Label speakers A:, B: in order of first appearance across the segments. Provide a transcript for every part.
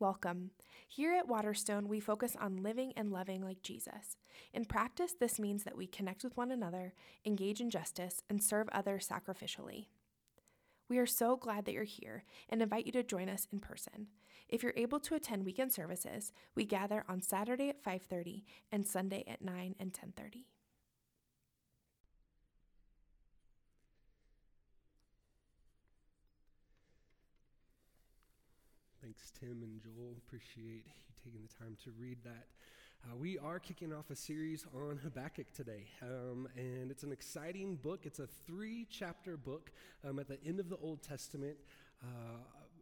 A: Welcome. Here at Waterstone, we focus on living and loving like Jesus. In practice, this means that we connect with one another, engage in justice, and serve others sacrificially. We are so glad that you're here and invite you to join us in person. If you're able to attend weekend services, we gather on Saturday at 5:30 and Sunday at 9 and 10:30.
B: Thanks, Tim and Joel. Appreciate you taking the time to read that. Uh, we are kicking off a series on Habakkuk today, um, and it's an exciting book. It's a three chapter book um, at the end of the Old Testament, uh,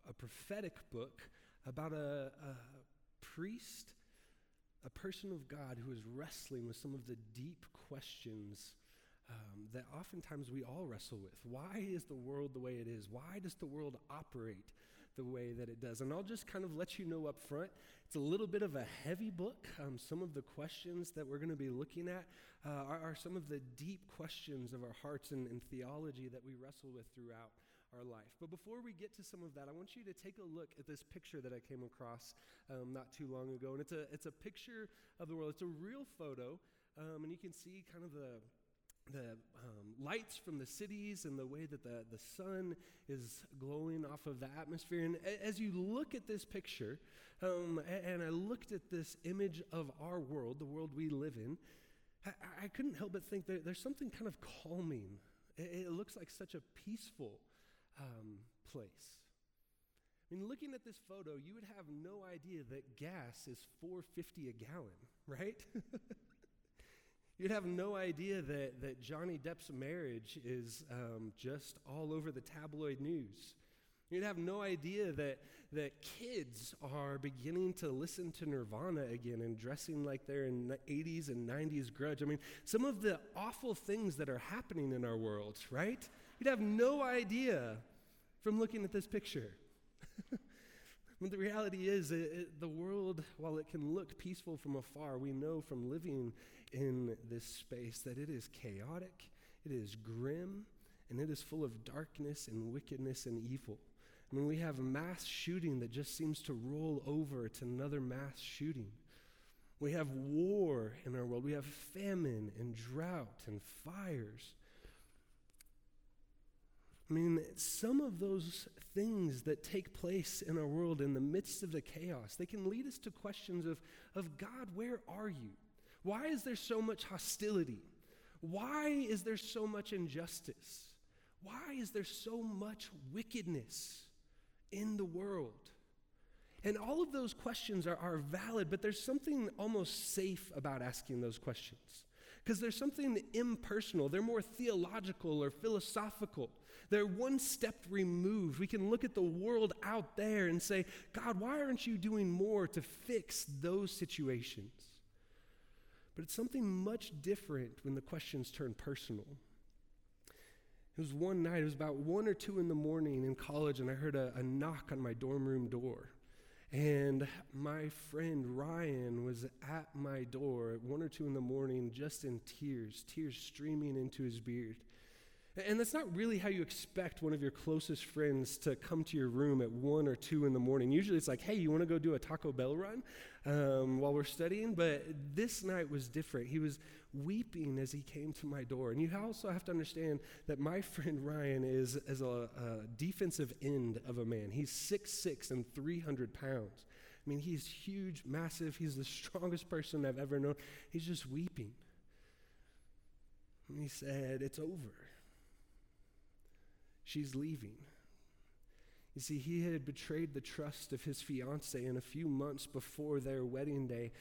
B: a prophetic book about a, a priest, a person of God who is wrestling with some of the deep questions. Um, that oftentimes we all wrestle with. Why is the world the way it is? Why does the world operate the way that it does. And I'll just kind of let you know up front, it's a little bit of a heavy book. Um, some of the questions that we're going to be looking at uh, are, are, some of the deep questions of our hearts and, and theology that we wrestle with throughout our life. But before we get to some of that, I want you to take a look at this picture that I came across um, not too long ago. And it's a, it's a picture of the world, it's a real photo. Um, and you can see kind of the the um, lights from the cities and the way that the, the sun is glowing off of the atmosphere. And as you look at this picture, um, and I looked at this image of our world, the world we live in, I, I couldn't help but think that there's something kind of calming. It, it looks like such a peaceful um, place. I mean, looking at this photo, you would have no idea that gas is 450 a gallon, right? You'd have no idea that, that Johnny Depp's marriage is um, just all over the tabloid news. You'd have no idea that, that kids are beginning to listen to Nirvana again and dressing like they're in the 80s and 90s grunge. I mean, some of the awful things that are happening in our world, right? You'd have no idea from looking at this picture. But the reality is, it, it, the world, while it can look peaceful from afar, we know from living in this space that it is chaotic, it is grim, and it is full of darkness and wickedness and evil. I mean, we have mass shooting that just seems to roll over to another mass shooting. We have war in our world. We have famine and drought and fires. I mean, some of those things that take place in our world in the midst of the chaos, they can lead us to questions of, of God, where are you? Why is there so much hostility? Why is there so much injustice? Why is there so much wickedness in the world? And all of those questions are, are valid, but there's something almost safe about asking those questions. Because there's something impersonal, they're more theological or philosophical. They're one step removed. We can look at the world out there and say, God, why aren't you doing more to fix those situations? But it's something much different when the questions turn personal. It was one night, it was about one or two in the morning in college, and I heard a, a knock on my dorm room door. And my friend Ryan was at my door at one or two in the morning, just in tears, tears streaming into his beard. And that's not really how you expect one of your closest friends to come to your room at one or two in the morning. Usually it's like, hey, you want to go do a Taco Bell run um, while we're studying? But this night was different. He was weeping as he came to my door. And you also have to understand that my friend Ryan is, is a, a defensive end of a man. He's six six and 300 pounds. I mean, he's huge, massive. He's the strongest person I've ever known. He's just weeping. And he said, It's over. She's leaving. You see, he had betrayed the trust of his fiancee in a few months before their wedding day.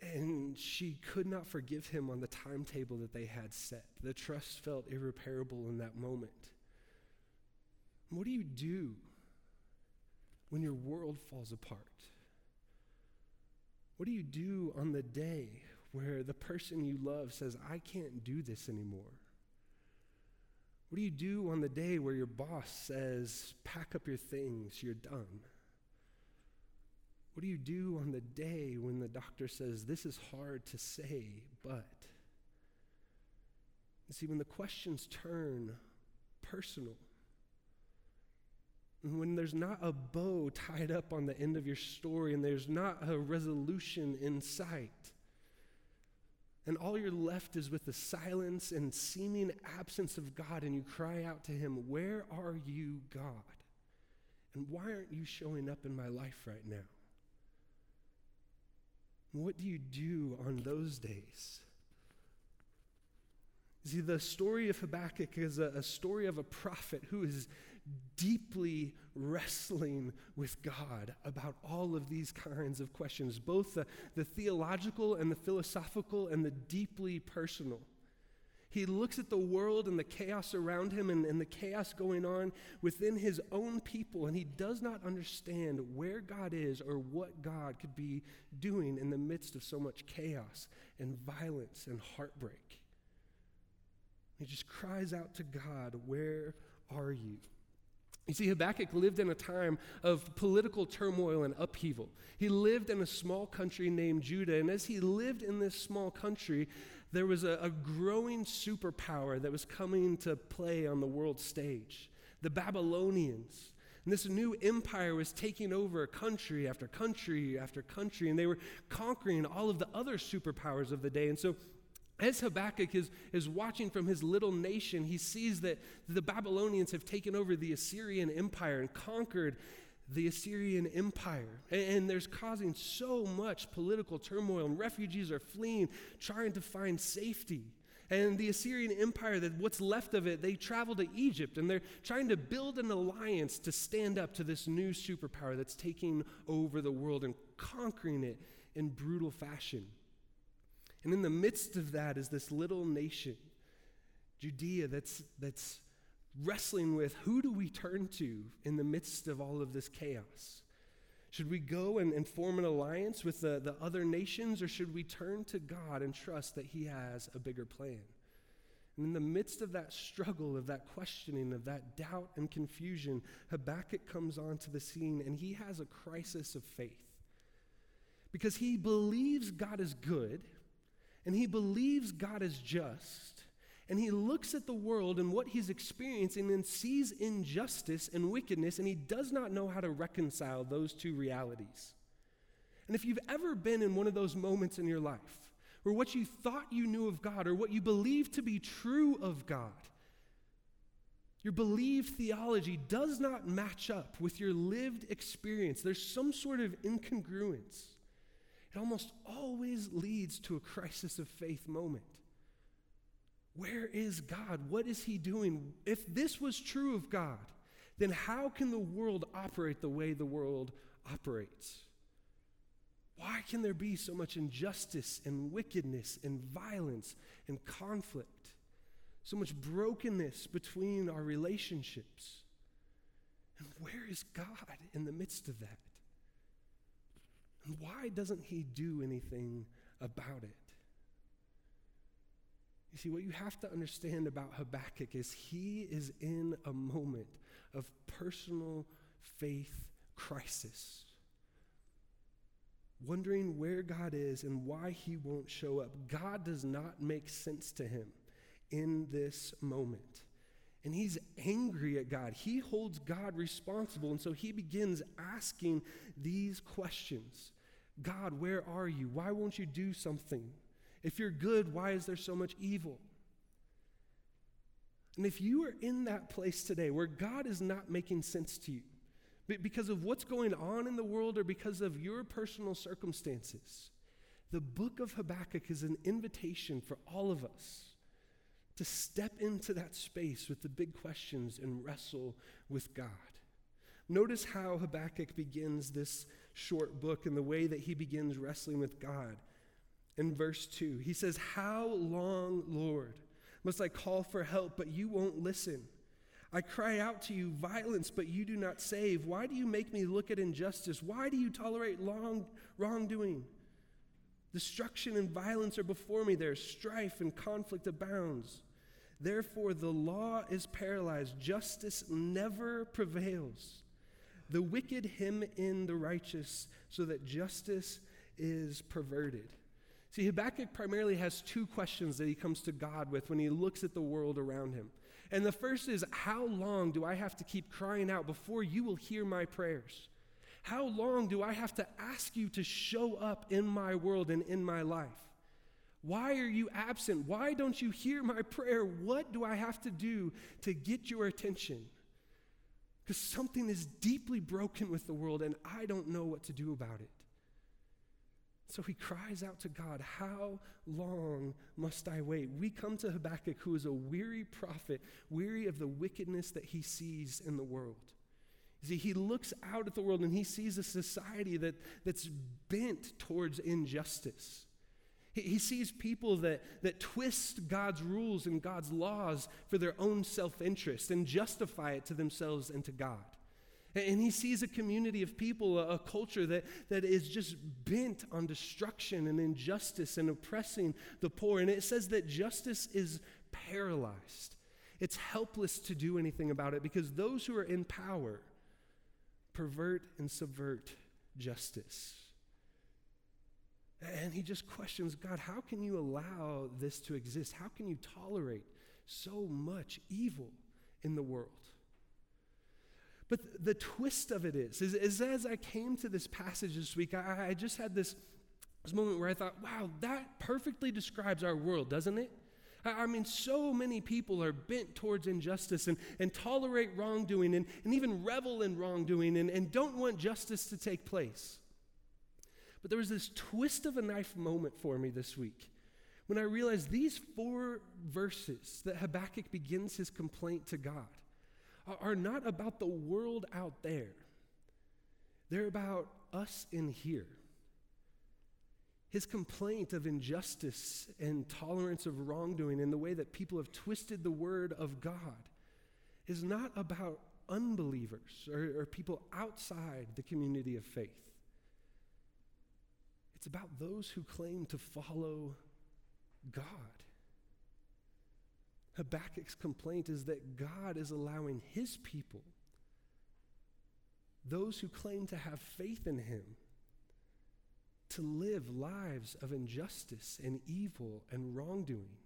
B: And she could not forgive him on the timetable that they had set. The trust felt irreparable in that moment. What do you do when your world falls apart? What do you do on the day where the person you love says, I can't do this anymore? What do you do on the day where your boss says, pack up your things, you're done? What do you do on the day when the doctor says, this is hard to say, but? You see, when the questions turn personal, when there's not a bow tied up on the end of your story and there's not a resolution in sight. And all you're left is with the silence and seeming absence of God, and you cry out to Him, Where are you, God? And why aren't you showing up in my life right now? What do you do on those days? See, the story of Habakkuk is a, a story of a prophet who is deeply wrestling with God about all of these kinds of questions, both the, the theological and the philosophical and the deeply personal. He looks at the world and the chaos around him and, and, the chaos going on within his own people, and he does not understand where God is or what God could be doing in the midst of so much chaos and violence and heartbreak. He just cries out to God, Where are you? You see, Habakkuk lived in a time of political turmoil and upheaval. He lived in a small country named Judah, and as he lived in this small country, there was a, a growing superpower that was coming to play on the world stage the Babylonians. And this new empire was taking over country after country after country, and they were conquering all of the other superpowers of the day. And so as Habakkuk is, is watching from his little nation, he sees that the Babylonians have taken over the Assyrian Empire and conquered the Assyrian Empire. And, and there's causing so much political turmoil, and refugees are fleeing, trying to find safety. And the Assyrian Empire, that what's left of it, they travel to Egypt and they're trying to build an alliance to stand up to this new superpower that's taking over the world and conquering it in brutal fashion. And in the midst of that is this little nation, Judea, that's, that's wrestling with who do we turn to in the midst of all of this chaos? Should we go and, and form an alliance with the, the other nations, or should we turn to God and trust that He has a bigger plan? And in the midst of that struggle, of that questioning, of that doubt and confusion, Habakkuk comes onto the scene and he has a crisis of faith. Because he believes God is good, and he believes God is just, and he looks at the world and what he's experiencing and sees injustice and wickedness, and he does not know how to reconcile those two realities. And if you've ever been in one of those moments in your life where what you thought you knew of God or what you believed to be true of God, your believed theology does not match up with your lived experience, there's some sort of incongruence it almost always leads to a crisis of faith moment. Where is God? What is He doing? If this was true of God, then how can the world operate the way the world operates? Why can there be so much injustice and wickedness and violence and conflict? So much brokenness between our relationships? And where is God in the midst of that? Why doesn't he do anything about it? You see, what you have to understand about Habakkuk is he is in a moment of personal faith crisis. Wondering where God is and why he won't show up. God does not make sense to him in this moment. And he's angry at God. He holds God responsible. And so he begins asking these questions God, where are you? Why won't you do something? If you're good, why is there so much evil? And if you are in that place today where God is not making sense to you because of what's going on in the world or because of your personal circumstances, the book of Habakkuk is an invitation for all of us to step into that space with the big questions and wrestle with God. Notice how Habakkuk begins this short book and the way that he begins wrestling with God. In verse 2, he says, How long, Lord, must I call for help, but you won't listen? I cry out to you, violence, but you do not save. Why do you make me look at injustice? Why do you tolerate long, wrongdoing? Destruction and violence are before me. There's strife and conflict abounds. Therefore, the law is paralyzed, justice never prevails. The wicked hem in the righteous so that justice is perverted. See, Habakkuk primarily has two questions that he comes to God with when he looks at the world around him. And the first is How long do I have to keep crying out before you will hear my prayers? How long do I have to ask you to show up in my world and in my life? Why are you absent? Why don't you hear my prayer? What do I have to do to get your attention? Because something is deeply broken with the world and I don't know what to do about it. So he cries out to God, How long must I wait? We come to Habakkuk, who is a weary prophet, weary of the wickedness that he sees in the world. See, he looks out at the world and he sees a society that, that's bent towards injustice. He, sees people that, that twist God's rules and God's laws for their own self interest and justify it to themselves and to God. And he sees a community of people, a, culture that, that is just bent on destruction and injustice and oppressing the poor. And it says that justice is paralyzed, it's helpless to do anything about it because those who are in power pervert and subvert justice. And he just questions God, how can you allow this to exist? How can you tolerate so much evil in the world? But the twist of it is, is, is as I came to this passage this week, I, I just had this, this moment where I thought, wow, that perfectly describes our world, doesn't it? I, I mean, so many people are bent towards injustice and, and tolerate wrongdoing and, and even revel in wrongdoing and, and don't want justice to take place. But there was this twist of a knife moment for me this week when I realized these four verses that Habakkuk begins his complaint to God are not about the world out there, they're about us in here. His complaint of injustice and tolerance of wrongdoing and the way that people have twisted the word of God is not about unbelievers or, or people outside the community of faith. It's about those who claim to follow God. Habakkuk's complaint is that God is allowing his people, those who claim to have faith in him, to live lives of injustice and evil and wrongdoing.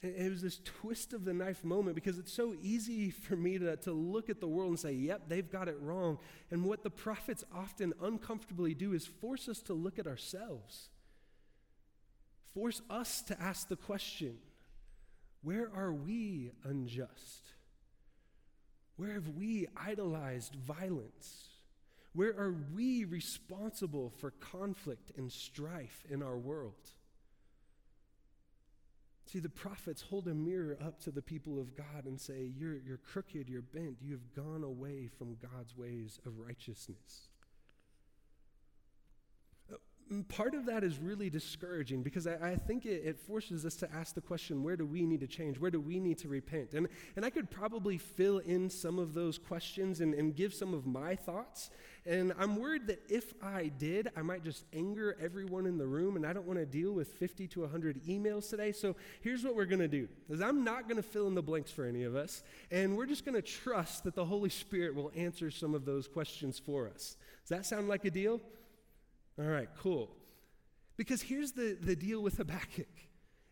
B: It was this twist of the knife moment because it's so easy for me to, to look at the world and say, yep, they've got it wrong. And what the prophets often uncomfortably do is force us to look at ourselves force us to ask the question where are we unjust? Where have we idolized violence? Where are we responsible for conflict and strife in our world? See, the prophets hold a mirror up to the people of God and say, You're, you're crooked, you're bent, you have gone away from God's ways of righteousness uh, part of that is really discouraging because I, I think it, it, forces us to ask the question where do we need to change? Where do we need to repent? And, and I could probably fill in some of those questions and, and give some of my thoughts. And I'm worried that if I did, I might just anger everyone in the room, and I don't want to deal with 50 to 100 emails today. So here's what we're going to do is I'm not going to fill in the blanks for any of us, and we're just going to trust that the Holy Spirit will answer some of those questions for us. Does that sound like a deal? All right, cool. Because here's the, the deal with Habakkuk.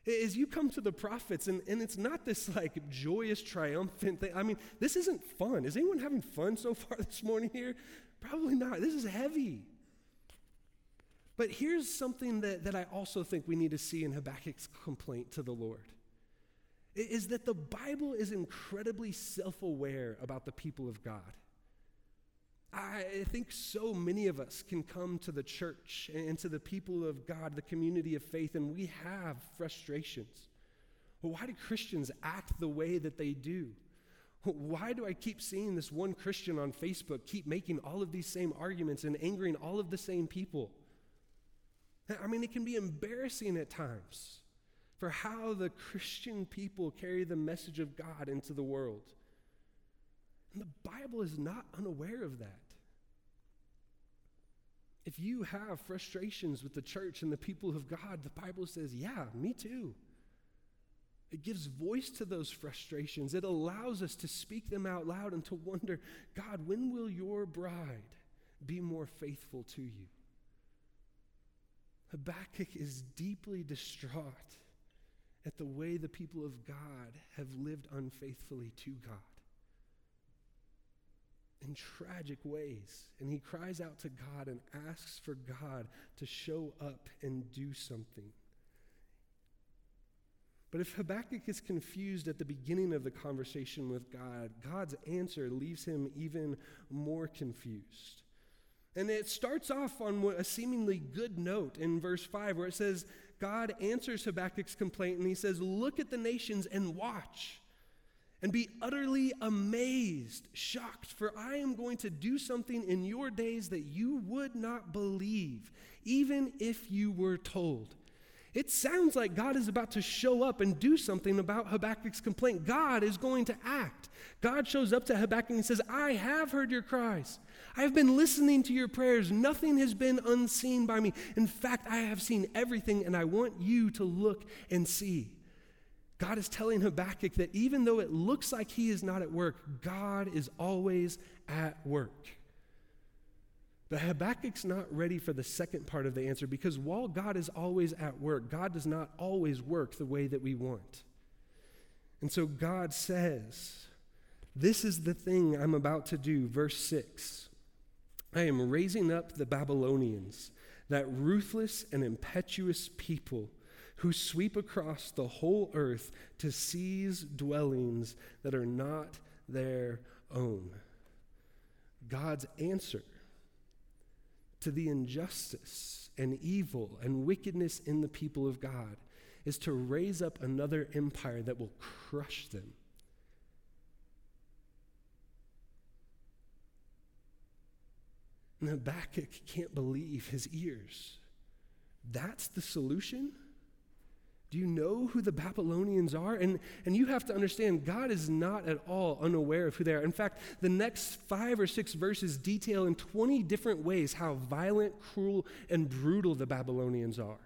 B: Is you come to the prophets, and, and it's not this like joyous, triumphant thing. I mean, this isn't fun. Is anyone having fun so far this morning here? Probably not. This is heavy. But here's something that, that I also think we need to see in Habakkuk's complaint to the Lord is that the Bible is incredibly self aware about the people of God. I think so many of us can come to the church and to the people of God, the community of faith, and we have frustrations. Well, why do Christians act the way that they do? Why do I keep seeing this one Christian on Facebook keep making all of these same arguments and angering all of the same people? I mean, it can be embarrassing at times for how the Christian people carry the message of God into the world. And the Bible is not unaware of that. If you have frustrations with the church and the people of God, the Bible says, yeah, me too. It gives voice to those frustrations. It allows us to speak them out loud and to wonder, God, when will your bride be more faithful to you? Habakkuk is deeply distraught at the way the people of God have lived unfaithfully to God in tragic ways. And he cries out to God and asks for God to show up and do something. But if Habakkuk is confused at the beginning of the conversation with God, God's answer leaves him even more confused. And it starts off on a seemingly good note in verse 5, where it says, God answers Habakkuk's complaint and he says, Look at the nations and watch and be utterly amazed, shocked, for I am going to do something in your days that you would not believe, even if you were told. It sounds like God is about to show up and do something about Habakkuk's complaint. God is going to act. God shows up to Habakkuk and says, I have heard your cries. I have been listening to your prayers. Nothing has been unseen by me. In fact, I have seen everything, and I want you to look and see. God is telling Habakkuk that even though it looks like he is not at work, God is always at work. But Habakkuk's not ready for the second part of the answer because while God is always at work, God does not always work the way that we want. And so God says, This is the thing I'm about to do. Verse 6 I am raising up the Babylonians, that ruthless and impetuous people who sweep across the whole earth to seize dwellings that are not their own. God's answer to the injustice and evil and wickedness in the people of God is to raise up another empire that will crush them. And Habakkuk can't believe his ears. That's the solution? Do you know who the Babylonians are? And, and you have to understand, God is not at all unaware of who they are. In fact, the next five or six verses detail in 20 different ways how violent, cruel, and brutal the Babylonians are.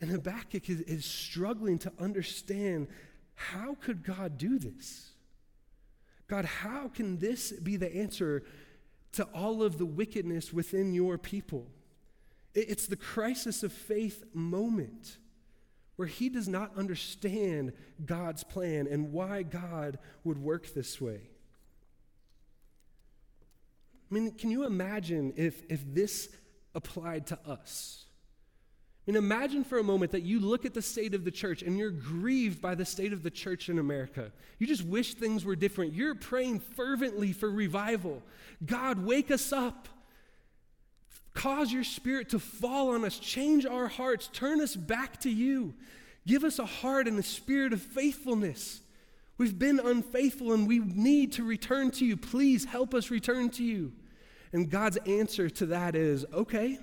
B: And Habakkuk is, is struggling to understand how could God do this? God, how can this be the answer to all of the wickedness within your people? It's the crisis of faith moment where he does not understand God's plan and why God would work this way. I mean, can you imagine if, if this applied to us? I mean, imagine for a moment that you look at the state of the church and you're grieved by the state of the church in America. You just wish things were different. You're praying fervently for revival. God, wake us up. Cause your spirit to fall on us, change our hearts, turn us back to you. Give us a heart and a spirit of faithfulness. We've been unfaithful and we need to return to you. Please help us return to you. And God's answer to that is okay,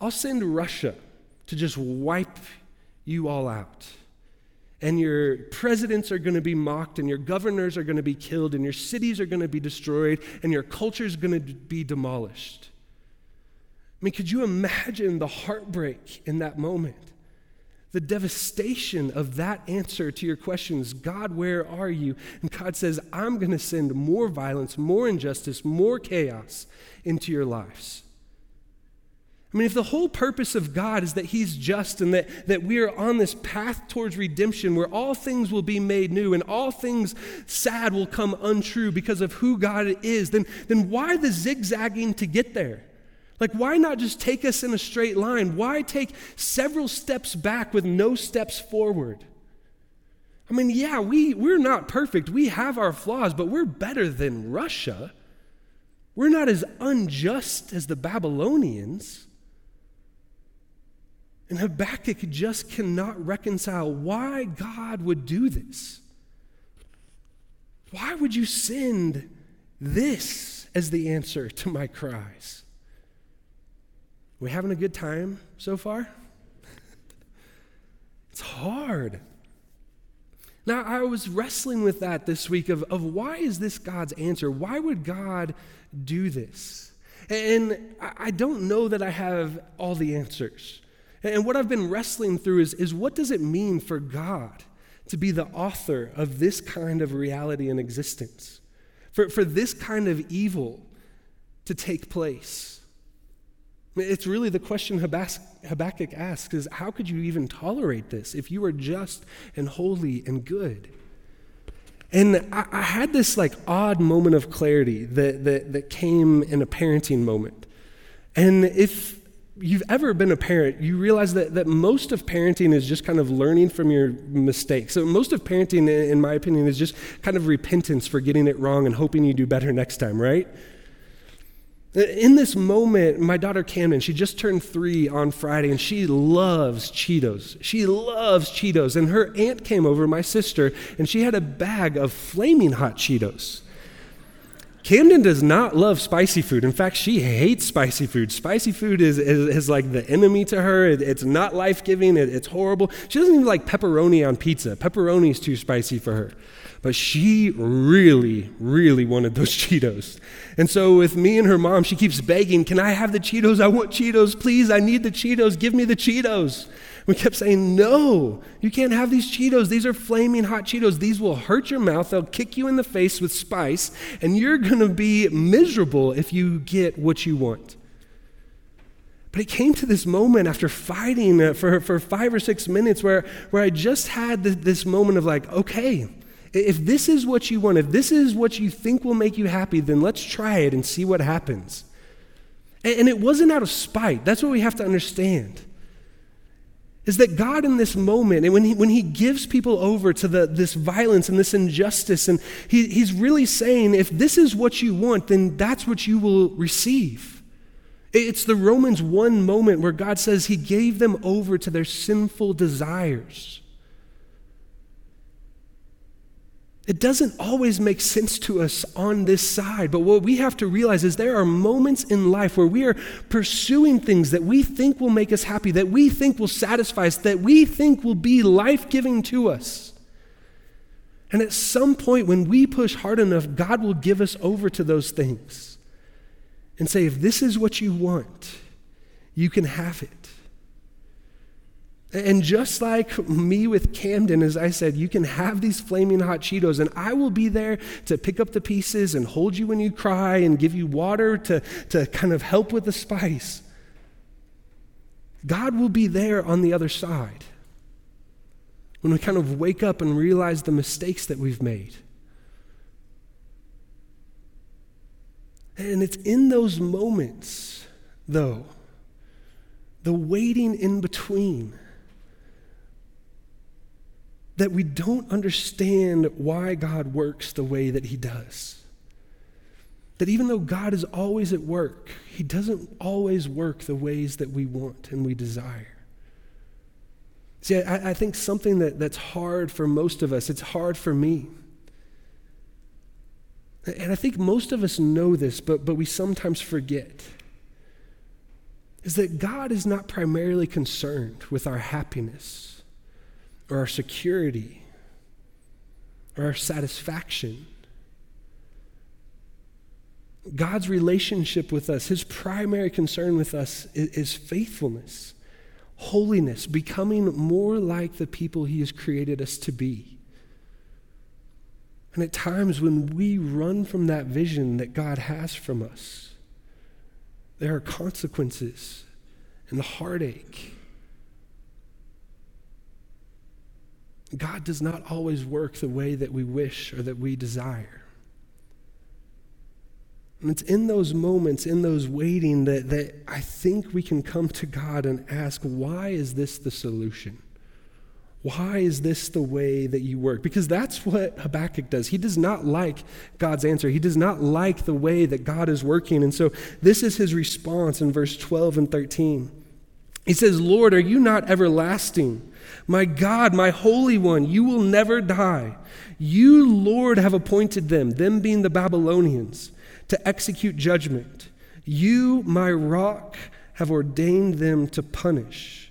B: I'll send Russia to just wipe you all out. And your presidents are going to be mocked, and your governors are going to be killed, and your cities are going to be destroyed, and your culture is going to be demolished. I mean, could you imagine the heartbreak in that moment? The devastation of that answer to your questions God, where are you? And God says, I'm going to send more violence, more injustice, more chaos into your lives. I mean, if the whole purpose of God is that He's just and that, that we are on this path towards redemption where all things will be made new and all things sad will come untrue because of who God is, then, then why the zigzagging to get there? Like, why not just take us in a straight line? Why take several steps back with no steps forward? I mean, yeah, we, we're not perfect. We have our flaws, but we're better than Russia. We're not as unjust as the Babylonians. And Habakkuk just cannot reconcile why God would do this. Why would you send this as the answer to my cries? We having a good time so far? it's hard. Now, I was wrestling with that this week of, of why is this God's answer? Why would God do this? And I don't know that I have all the answers. And what I've been wrestling through is, is what does it mean for God to be the author of this kind of reality and existence? For, for this kind of evil to take place? It's really the question Habakkuk asks is how could you even tolerate this if you are just and holy and good? And I, I, had this like odd moment of clarity that, that, that came in a parenting moment. And if you've ever been a parent, you realize that, that most of parenting is just kind of learning from your mistakes. So, most of parenting, in my opinion, is just kind of repentance for getting it wrong and hoping you do better next time, right? In this moment, my daughter Camden, she just turned three on Friday and she loves Cheetos. She loves Cheetos. And her aunt came over, my sister, and she had a bag of flaming hot Cheetos. Camden does not love spicy food. In fact, she hates spicy food. Spicy food is, is, is like the enemy to her. It, it's not life giving, it, it's horrible. She doesn't even like pepperoni on pizza. Pepperoni is too spicy for her. But she really, really wanted those Cheetos. And so, with me and her mom, she keeps begging, Can I have the Cheetos? I want Cheetos. Please, I need the Cheetos. Give me the Cheetos. We kept saying, No, you can't have these Cheetos. These are flaming hot Cheetos. These will hurt your mouth. They'll kick you in the face with spice, and you're going to be miserable if you get what you want. But it came to this moment after fighting uh, for, for five or six minutes where, where I just had this moment of like, okay, if this is what you want, if this is what you think will make you happy, then let's try it and see what happens. And, it wasn't out of spite. That's what we have to understand. Is that God in this moment, and when he, when he gives people over to the, this violence and this injustice, and he, he's really saying, if this is what you want, then that's what you will receive. It's the Romans 1 moment where God says he gave them over to their sinful desires. It doesn't always make sense to us on this side, but what we have to realize is there are moments in life where we are pursuing things that we think will make us happy, that we think will satisfy us, that we think will be life giving to us. And at some point, when we push hard enough, God will give us over to those things and say, if this is what you want, you can have it. And just like me with Camden, as I said, you can have these flaming hot Cheetos, and I will be there to pick up the pieces and hold you when you cry and give you water to, to kind of help with the spice. God will be there on the other side when we kind of wake up and realize the mistakes that we've made. And it's in those moments, though, the waiting in between that we don't understand why God works the way that He does. That even though God is always at work, He doesn't always work the ways that we want and we desire. See, I, I think something that, that's hard for most of us, it's hard for me. And I think most of us know this, but, but we sometimes forget. Is that God is not primarily concerned with our happiness or our security or our satisfaction. God's relationship with us, his primary concern with us is, is, faithfulness, holiness, becoming more like the people he has created us to be. And at times when we run from that vision that God has from us, there are consequences and the heartache God does not always work the way that we wish or that we desire. And it's in those moments, in those waiting, that, that I think we can come to God and ask, why is this the solution? Why is this the way that you work? Because that's what Habakkuk does. He does not like God's answer. He does not like the way that God is working. And so this is his response in verse 12 and 13. He says, Lord, are you not everlasting? My God, my Holy One, you will never die. You, Lord, have appointed them, them being the Babylonians, to execute judgment. You, my rock, have ordained them to punish.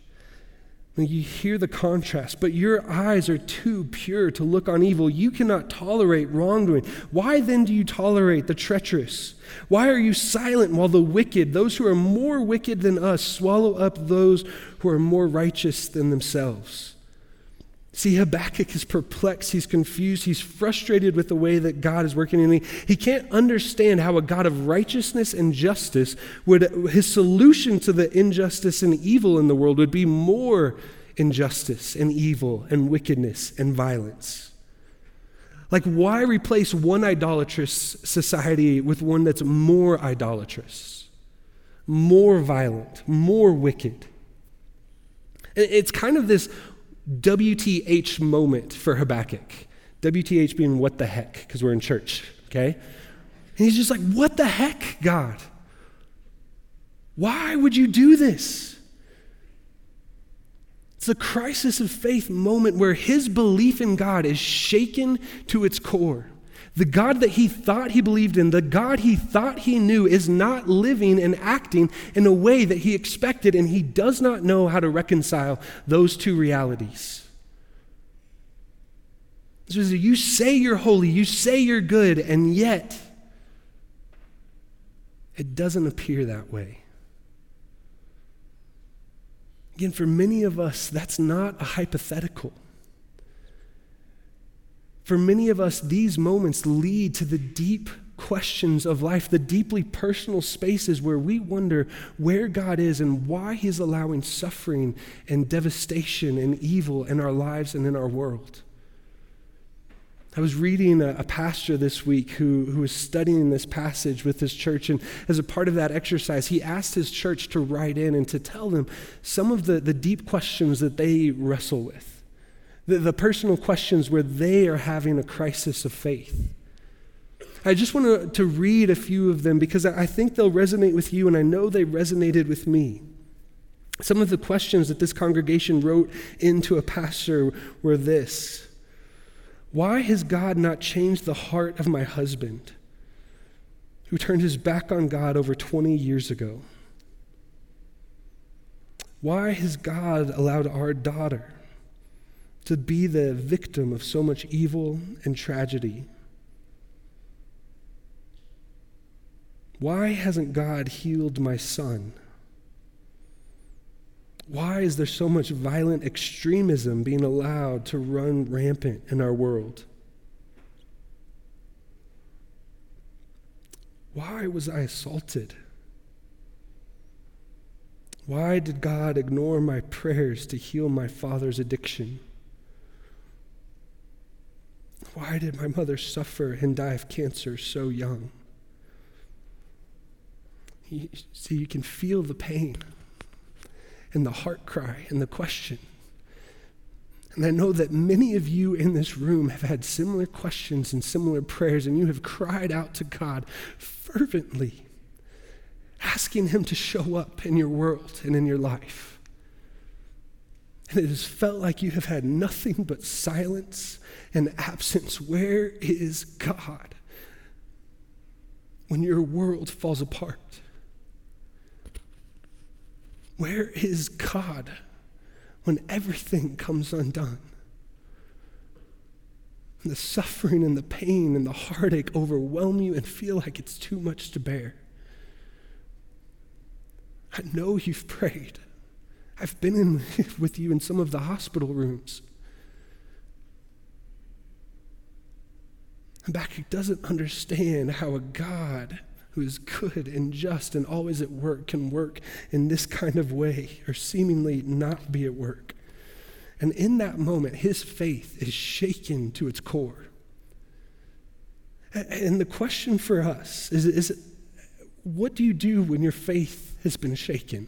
B: You hear the contrast, but your eyes are too pure to look on evil. You cannot tolerate wrongdoing. Why then do you tolerate the treacherous? Why are you silent while the wicked, those who are more wicked than us, swallow up those who are more righteous than themselves? See, Habakkuk is perplexed, he's confused, he's frustrated with the way that God is working, and he, he can't understand how a God of righteousness and justice would, his solution to the injustice and evil in the world would be more injustice and evil and wickedness and violence. Like, why replace one idolatrous society with one that's more idolatrous, more violent, more wicked? It's kind of this WTH moment for Habakkuk. WTH being what the heck, because we're in church, okay? And he's just like, what the heck, God? Why would you do this? It's a crisis of faith moment where his belief in God is shaken to its core. The God that he thought he believed in, the God he thought he knew, is not living and acting in a way that he expected, and he does not know how to reconcile those two realities. So you say you're holy, you say you're good, and yet it doesn't appear that way. Again, for many of us, that's not a hypothetical. For many of us, these moments lead to the deep questions of life, the deeply personal spaces where we wonder where God is and why He's allowing suffering and devastation and evil in our lives and in our world. I was reading a, a, pastor this week who, who was studying this passage with his church, and as a part of that exercise, he asked his church to write in and to tell them some of the, the deep questions that they wrestle with the, the personal questions where they are having a crisis of faith. I just want to, to read a few of them because I think they'll resonate with you, and I know they resonated with me. Some of the questions that this congregation wrote into a pastor were this Why has God not changed the heart of my husband, who turned his back on God over 20 years ago? Why has God allowed our daughter to be the victim of so much evil and tragedy? Why hasn't God healed my son? Why is there so much violent extremism being allowed to run rampant in our world? Why was I assaulted? Why did God ignore my prayers to heal my father's addiction? Why did my mother suffer and die of cancer so young? You, see, you can feel the pain and the heart cry and the question. And I know that many of you in this room have had similar questions and similar prayers, and you have cried out to God fervently, asking Him to show up in your world and in your life. And it has felt like you have had nothing but silence and absence. Where is God when your world falls apart? Where is God when everything comes undone? the suffering and the pain and the heartache overwhelm you and feel like it's too much to bear. I know you've prayed. I've been in with you in some of the hospital rooms. Habakkuk doesn't understand how a God who is good and just and always at work can work in this kind of way or seemingly not be at work. And in that moment, his faith is shaken to its core. And the question for us is, is what do you do when your faith has been shaken?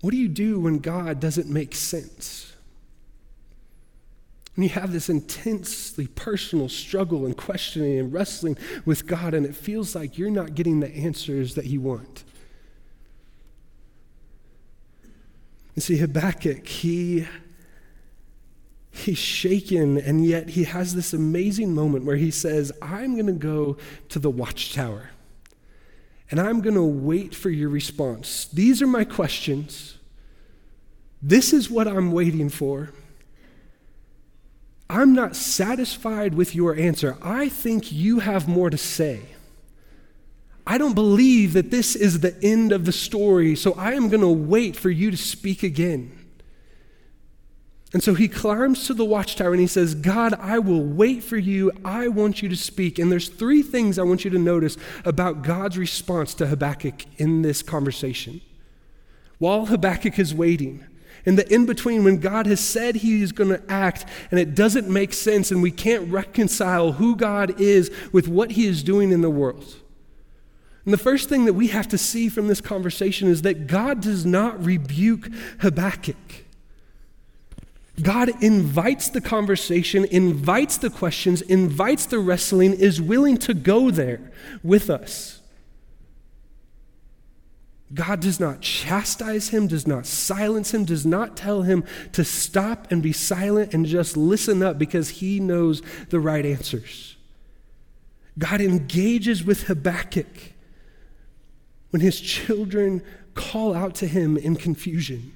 B: What do you do when God doesn't make sense? When you have this intensely personal struggle and questioning and wrestling with God, and it feels like you're not getting the answers that you want. You see, Habakkuk, he, he's shaken, and yet he has this amazing moment where he says, I'm going to go to the watchtower, and I'm going to wait for your response. These are my questions. This is what I'm waiting for. I'm not satisfied with your answer. I think you have more to say. I don't believe that this is the end of the story, so I am going to wait for you to speak again. And so he climbs to the watchtower and he says, God, I will wait for you. I want you to speak. And there's three things I want you to notice about God's response to Habakkuk in this conversation. While Habakkuk is waiting, in the in between, when God has said he is going to act and it doesn't make sense and we can't reconcile who God is with what he is doing in the world. And the first thing that we have to see from this conversation is that God does not rebuke Habakkuk. God invites the conversation, invites the questions, invites the wrestling, is willing to go there with us. God does not chastise him, does not silence him, does not tell him to stop and be silent and just listen up because he knows the right answers. God engages with Habakkuk when his children call out to him in confusion.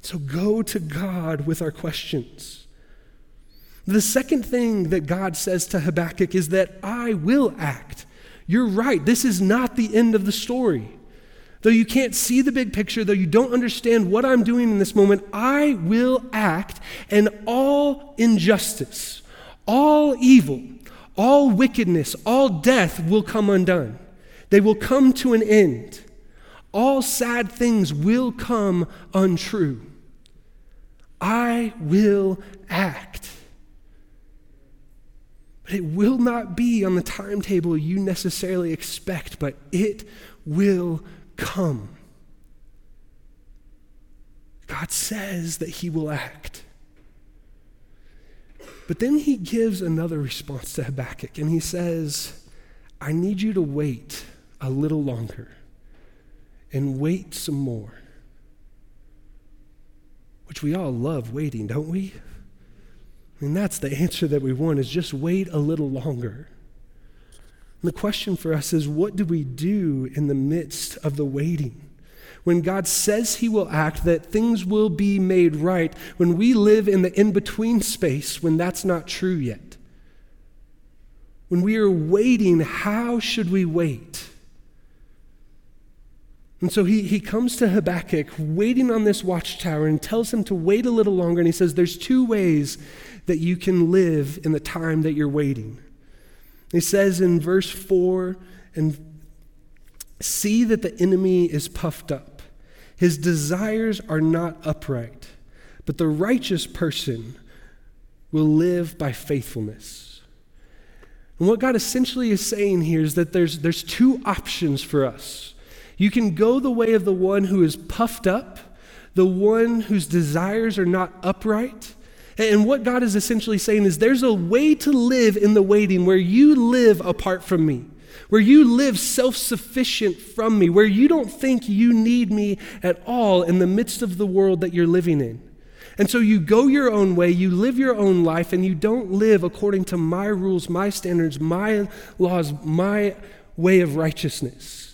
B: So go to God with our questions. The second thing that God says to Habakkuk is that I will act. You're right, this is not the end of the story. Though you can't see the big picture, though you don't understand what I'm doing in this moment, I will act, and all injustice, all evil, all wickedness, all death will come undone. They will come to an end. All sad things will come untrue. I will act. It will not be on the timetable you necessarily expect, but it will come. God says that He will act. But then He gives another response to Habakkuk, and He says, I need you to wait a little longer and wait some more which we all love waiting, don't we? Mean, that's the answer that we want is just wait a little longer. And the question for us is what do we do in the midst of the waiting? When God says He will act, that things will be made right, when we live in the in between space when that's not true yet. When we are waiting, how should we wait? And so he, he comes to Habakkuk waiting on this watchtower and tells him to wait a little longer. And he says, There's two ways that you can live in the time that you're waiting. He says in verse 4 and see that the enemy is puffed up. His desires are not upright, but the righteous person will live by faithfulness. And what God essentially is saying here is that there's, there's two options for us. You can go the way of the one who is puffed up, the one whose desires are not upright. And what God is essentially saying is there's a way to live in the waiting where you live apart from me, where you live self sufficient from me, where you don't think you need me at all in the midst of the world that you're living in. And so you go your own way, you live your own life, and you don't live according to my rules, my standards, my laws, my way of righteousness.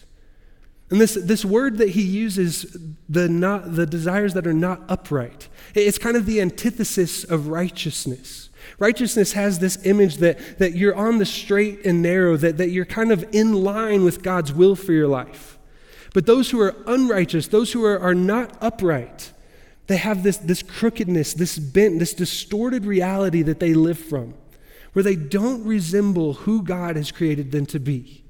B: And this, this word that he uses, the, not, the desires that are not upright, it's kind of the antithesis of righteousness. Righteousness has this image that, that you're on the straight and narrow, that, that you're kind of in line with God's will for your life. But those who are unrighteous, those who are, are not upright, they have this, this crookedness, this bent, this distorted reality that they live from, where they don't resemble who God has created them to be.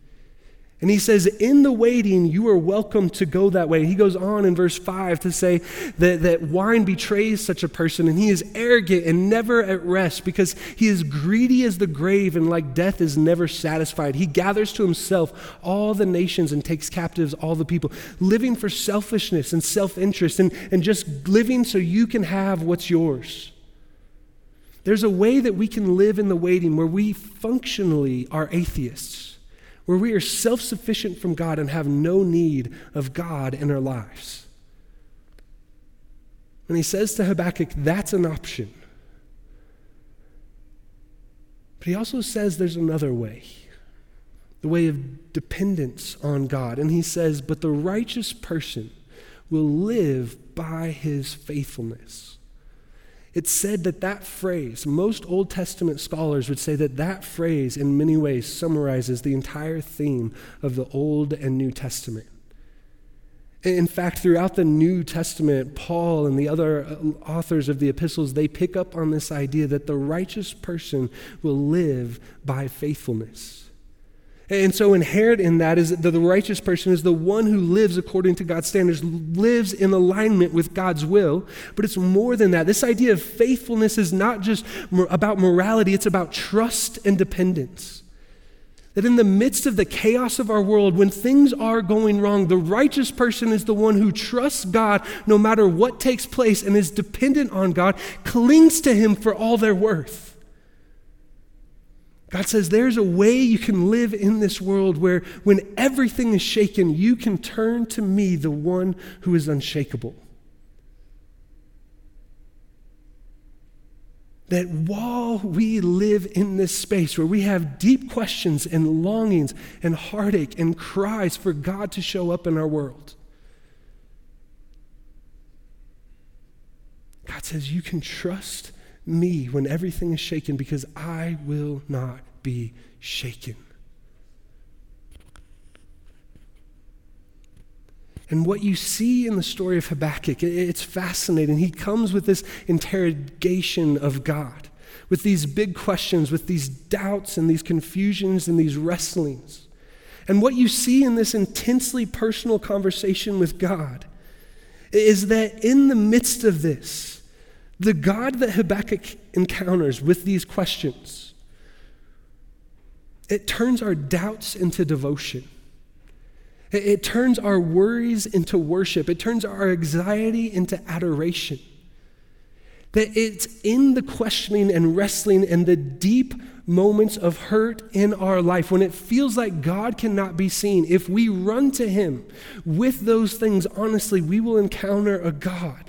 B: And he says, in the waiting, you are welcome to go that way. He goes on in verse 5 to say that, that wine betrays such a person, and he is arrogant and never at rest because he is greedy as the grave, and like death is never satisfied. He gathers to himself all the nations and takes captives all the people, living for selfishness and self interest and, and just living so you can have what's yours. There's a way that we can live in the waiting where we functionally are atheists where we are self sufficient from God and have no need of God in our lives. And he says to Habakkuk, that's an option. But he also says there's another way the way of dependence on God. And he says, but the righteous person will live by his faithfulness. It's said that that phrase, most Old Testament scholars would say that that phrase, in many ways, summarizes the entire theme of the Old and New Testament. In fact, throughout the New Testament, Paul and the other uh, authors of the epistles, they pick up on this idea that the righteous person will live by faithfulness. And so, inherent in that is that the righteous person is the one who lives according to God's standards, lives in alignment with God's will. But it's more than that. This idea of faithfulness is not just about morality, it's about trust and dependence. That in the midst of the chaos of our world, when things are going wrong, the righteous person is the one who trusts God no matter what takes place and is dependent on God, clings to Him for all their worth. God says there's a way you can live in this world where when everything is shaken, you can turn to me, the one who is unshakable. That while we live in this space where we have deep questions and longings and heartache and cries for God to show up in our world, God says you can trust me when everything is shaken because I will not be shaken. And what you see in the story of Habakkuk, it's fascinating. He comes with this interrogation of God, with these big questions, with these doubts and these confusions and these wrestlings. And what you see in this intensely personal conversation with God is that in the midst of this, the God that Habakkuk encounters with these questions, it turns our doubts into devotion. It, it turns our worries into worship. It turns our anxiety into adoration. That it's in the questioning and wrestling and the deep moments of hurt in our life when it feels like God cannot be seen. If we run to Him with those things, honestly, we will encounter a God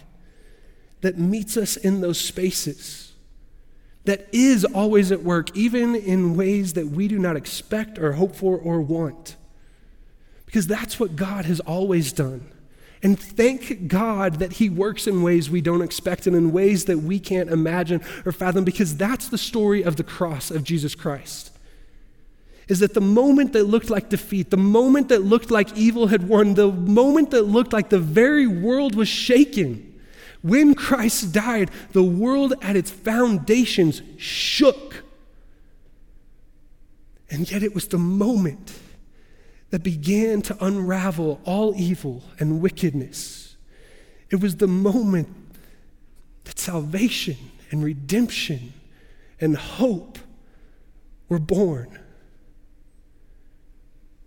B: that meets us in those spaces, that is always at work, even in ways that we do not expect or hope for or want. Because that's what God has always done. And thank God that He works in ways we don't expect and in ways that we can't imagine or fathom, because that's the story of the cross of Jesus Christ. Is that the moment that looked like defeat, the moment that looked like evil had won, the moment that looked like the very world was shaking, when Christ died, the world at its foundations shook. And yet it was the moment that began to unravel all evil and wickedness. It was the moment that salvation and redemption and hope were born.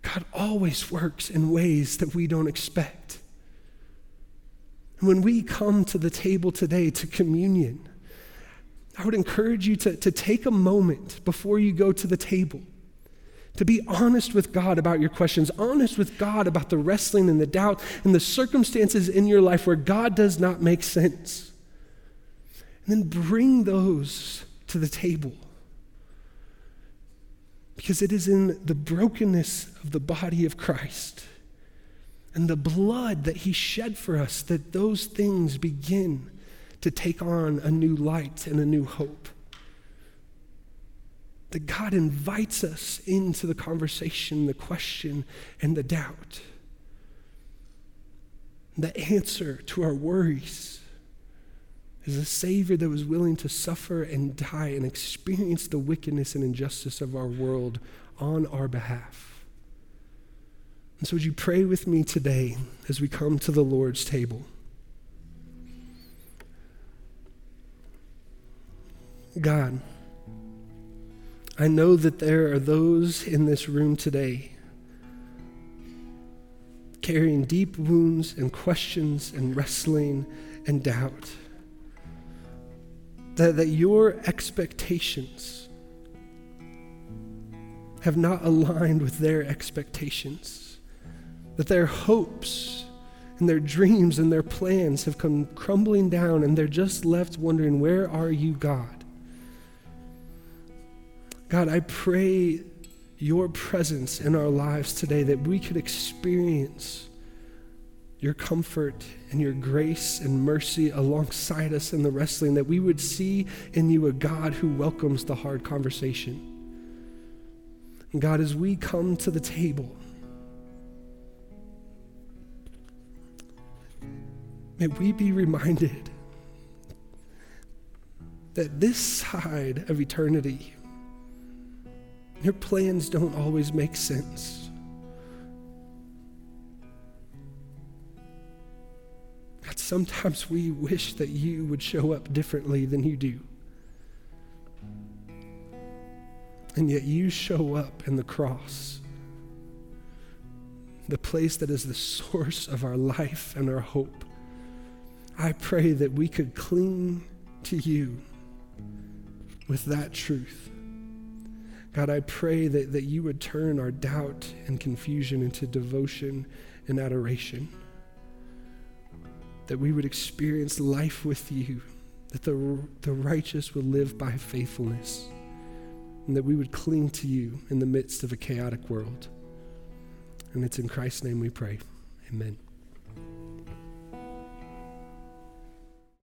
B: God always works in ways that we don't expect when we come to the table today to communion, I would encourage you to, to take a moment before you go to the table to be honest with God about your questions, honest with God about the wrestling and the doubt and the circumstances in your life where God does not make sense. And then bring those to the table. Because it is in the brokenness of the body of Christ and the blood that he shed for us, that those things begin to take on a new light and a new hope. That God invites us into the conversation, the question, and the doubt. The answer to our worries is a Savior that was willing to suffer and die and experience the wickedness and injustice of our world on our behalf. And so, would you pray with me today as we come to the Lord's table? God, I know that there are those in this room today carrying deep wounds and questions and wrestling and doubt. That, that your expectations have not aligned with their expectations that their hopes and their dreams and their plans have come crumbling down and they're just left wondering, Where are you, God? God, I pray your presence in our lives today that we could experience your comfort and your grace and mercy alongside us in the wrestling, that we would see in you a God who welcomes the hard conversation. And God, as we come to the table, may we be reminded that this side of eternity, your plans don't always make sense. God, sometimes we wish that you would show up differently than you do. And yet you show up in the cross, the place that is the source of our life and our hope. I pray that we could cling to you with that truth. God, I pray that, that you would turn our doubt and confusion into devotion and adoration. That we would experience life with you, that the, the righteous will live by faithfulness and that we would cling to you in the midst of a chaotic world. And it's in Christ's name we pray. Amen.